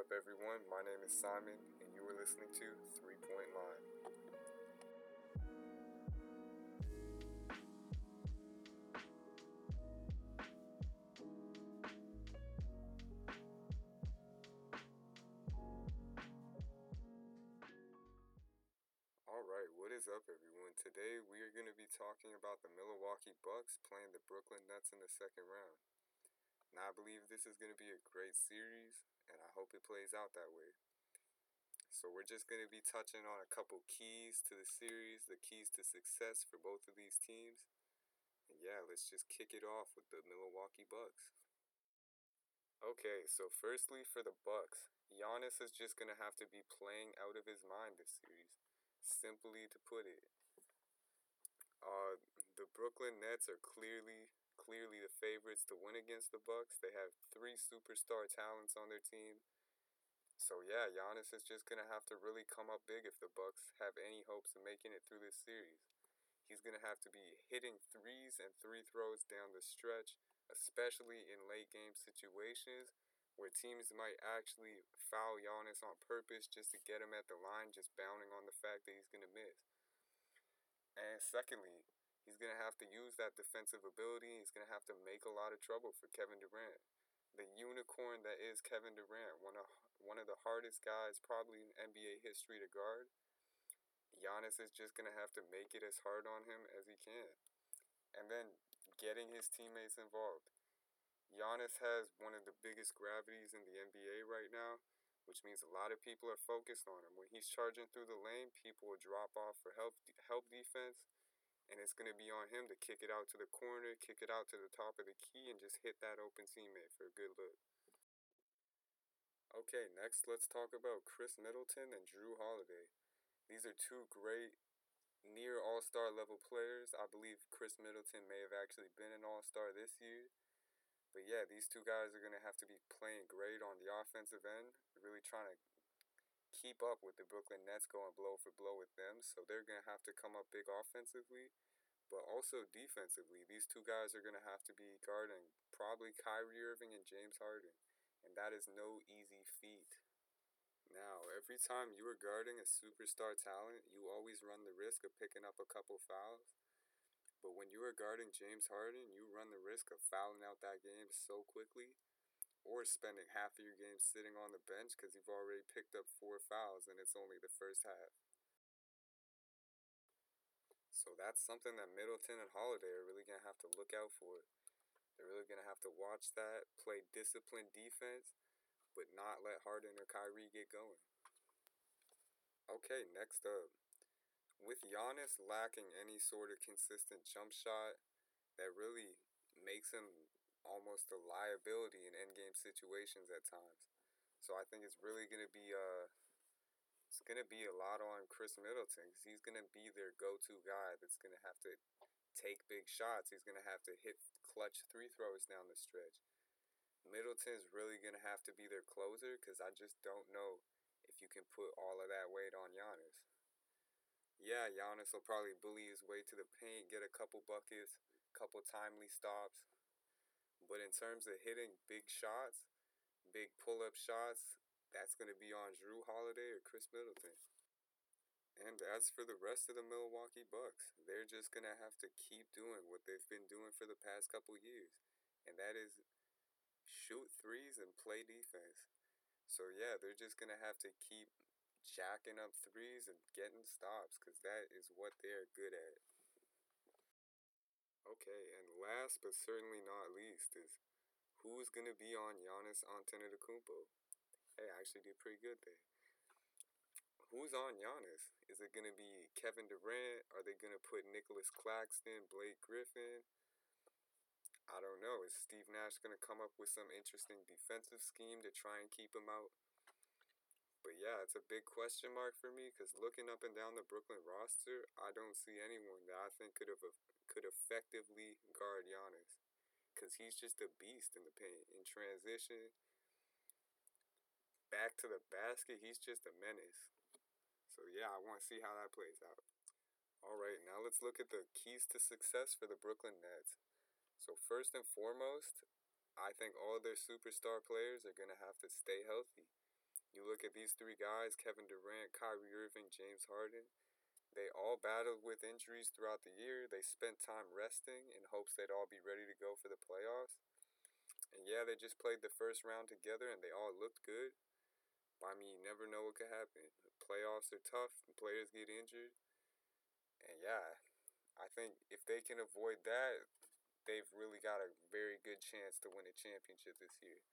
up, everyone? My name is Simon, and you are listening to Three Point Line. Alright, what is up, everyone? Today we are going to be talking about the Milwaukee Bucks playing the Brooklyn Nets in the second round. Now, I believe this is going to be a great series, and I hope it plays out that way. So, we're just going to be touching on a couple keys to the series, the keys to success for both of these teams. And yeah, let's just kick it off with the Milwaukee Bucks. Okay, so firstly for the Bucks, Giannis is just going to have to be playing out of his mind this series. Simply to put it, the Brooklyn Nets are clearly clearly the favorites to win against the Bucks. They have three superstar talents on their team. So yeah, Giannis is just gonna have to really come up big if the Bucks have any hopes of making it through this series. He's gonna have to be hitting threes and free throws down the stretch, especially in late game situations where teams might actually foul Giannis on purpose just to get him at the line, just bounding on the fact that he's gonna miss. And secondly, he's going to have to use that defensive ability. He's going to have to make a lot of trouble for Kevin Durant. The unicorn that is Kevin Durant, one of one of the hardest guys probably in NBA history to guard. Giannis is just going to have to make it as hard on him as he can. And then getting his teammates involved. Giannis has one of the biggest gravities in the NBA right now, which means a lot of people are focused on him. When he's charging through the lane, people will drop off for help help defense and it's going to be on him to kick it out to the corner, kick it out to the top of the key, and just hit that open teammate for a good look. Okay, next let's talk about Khris Middleton and Jrue Holiday. These are two great near all star level players. I believe Khris Middleton may have actually been an all star this year. But yeah, these two guys are going to have to be playing great on the offensive end, really trying to keep up with the Brooklyn Nets going blow for blow with them. So they're going to have to come up big offensively, but also defensively. These two guys are going to have to be guarding probably Kyrie Irving and James Harden. And that is no easy feat. Now, every time you are guarding a superstar talent, you always run the risk of picking up a couple fouls. But when you are guarding James Harden, you run the risk of fouling out that game so quickly or spending half of your game sitting on the bench because you've already picked up four fouls and it's only the first half. So that's something that Middleton and Holiday are really going to have to look out for. They're really going to have to watch that, play disciplined defense, but not let Harden or Kyrie get going. Okay, next up. With Giannis lacking any sort of consistent jump shot, that really makes him almost a liability in endgame situations at times. So I think it's really going to be uh it's going to be a lot on Khris Middleton because he's going to be their go-to guy that's going to have to take big shots. He's going to have to hit clutch free throws down the stretch. Middleton's really going to have to be their closer because I just don't know if you can put all of that weight on Giannis. Yeah, Giannis will probably bully his way to the paint, get a couple buckets, couple timely stops, but in terms of hitting big shots, big pull up shots, that's going to be on Jrue Holiday or Khris Middleton. And as for the rest of the Milwaukee Bucks, they're just going to have to keep doing what they've been doing for the past couple years. And that is shoot threes and play defense. So yeah, they're just going to have to keep jacking up threes and getting stops because that is what they're good at. Okay, and last but certainly not least is who's going to be on Giannis Antetokounmpo? Hey, I actually did pretty good there. Who's on Giannis? Is it going to be Kevin Durant? Are they going to put Nicolas Claxton, Blake Griffin? I don't know. Is Steve Nash going to come up with some interesting defensive scheme to try and keep him out? But yeah, it's a big question mark for me because looking up and down the Brooklyn roster, I don't see anyone that I think could have could effectively guard Giannis because he's just a beast in the paint. In transition, back to the basket, he's just a menace. So, yeah, I want to see how that plays out. All right, now let's look at the keys to success for the Brooklyn Nets. So, first and foremost, I think all their superstar players are going to have to stay healthy. You look at these three guys Kevin Durant, Kyrie Irving, James Harden. They all battled with injuries throughout the year. They spent time resting in hopes they'd all be ready to go for the playoffs. And yeah, they just played the first round together and they all looked good. But I mean, you never know what could happen. The playoffs are tough players get injured. And yeah, I think if they can avoid that, they've really got a very good chance to win a championship this year.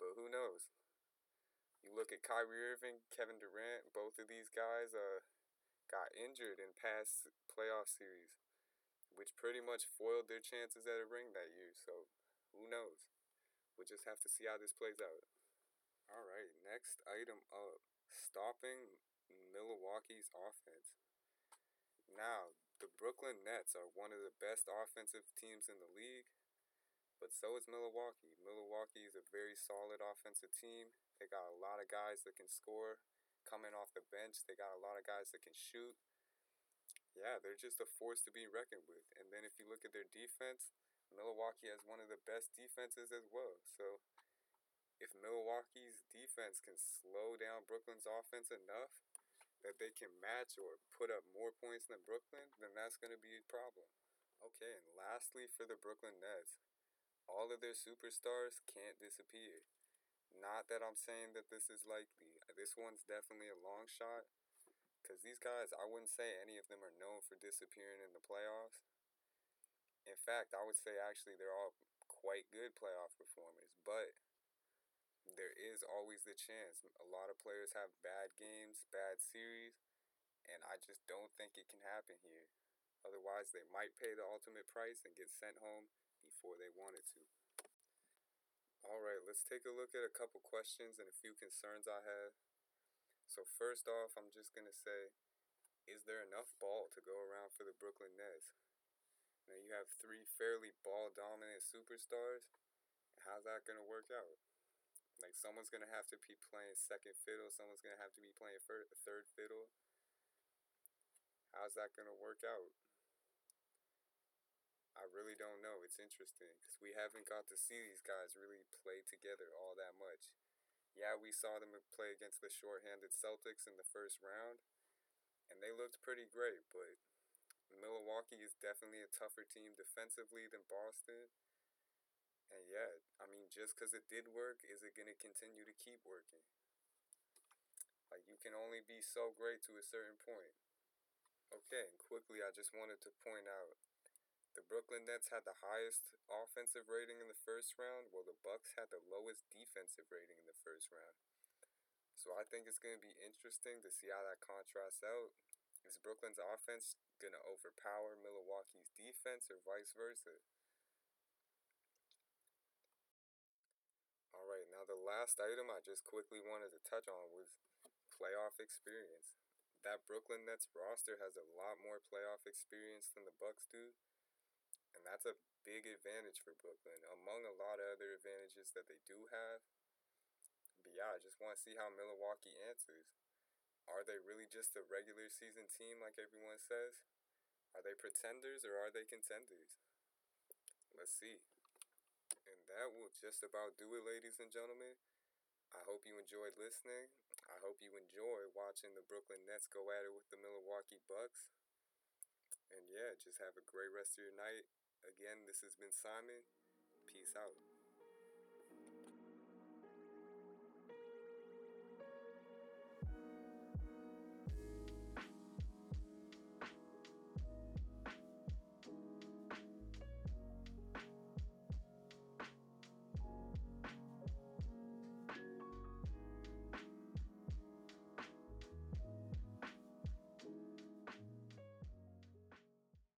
But who knows? You look at Kyrie Irving, Kevin Durant, both of these guys uh got injured in past playoff series, which pretty much foiled their chances at a ring that year. So who knows? We'll just have to see how this plays out. All right, next item up stopping Milwaukee's offense. Now, the Brooklyn Nets are one of the best offensive teams in the league, but so is Milwaukee. Milwaukee is a very solid offensive team. They got a lot of guys that can score coming off the bench. They got a lot of guys that can shoot. Yeah, they're just a force to be reckoned with. And then if you look at their defense, Milwaukee has one of the best defenses as well. So if Milwaukee's defense can slow down Brooklyn's offense enough that they can match or put up more points than Brooklyn, then that's going to be a problem. Okay, and lastly for the Brooklyn Nets, all of their superstars can't disappear. Not that I'm saying that this is likely. This one's definitely a long shot. Because these guys, I wouldn't say any of them are known for disappearing in the playoffs. In fact, I would say actually they're all quite good playoff performers. But there is always the chance. A lot of players have bad games, bad series. And I just don't think it can happen here. Otherwise, they might pay the ultimate price and get sent home before they wanted to. All right, let's take a look at a couple questions and a few concerns I have. So, first off, I'm just going to say is there enough ball to go around for the Brooklyn Nets? Now, you have three fairly ball dominant superstars. How's that going to work out? Like, someone's going to have to be playing second fiddle, someone's going to have to be playing third fiddle. How's that going to work out? I really don't know. It's interesting because we haven't got to see these guys really play together all that much. Yeah, we saw them play against the shorthanded Celtics in the first round, and they looked pretty great, but Milwaukee is definitely a tougher team defensively than Boston. And yeah, I mean, just because it did work, is it going to continue to keep working? Like, you can only be so great to a certain point. Okay, and quickly, I just wanted to point out the Brooklyn Nets had the highest offensive rating in the first round, while the Bucks had the lowest defensive rating in the first round. So I think it's going to be interesting to see how that contrasts out. Is Brooklyn's offense going to overpower Milwaukee's defense or vice versa? All right, now the last item I just quickly wanted to touch on was playoff experience. That Brooklyn Nets roster has a lot more playoff experience than the Bucks do. And that's a big advantage for Brooklyn, among a lot of other advantages that they do have. But yeah, I just want to see how Milwaukee answers. Are they really just a regular season team like everyone says? Are they pretenders or are they contenders? Let's see. And that will just about do it, ladies and gentlemen. I hope you enjoyed listening. I hope you enjoy watching the Brooklyn Nets go at it with the Milwaukee Bucks. And yeah, just have a great rest of your night. Again, this has been Simon. Peace out.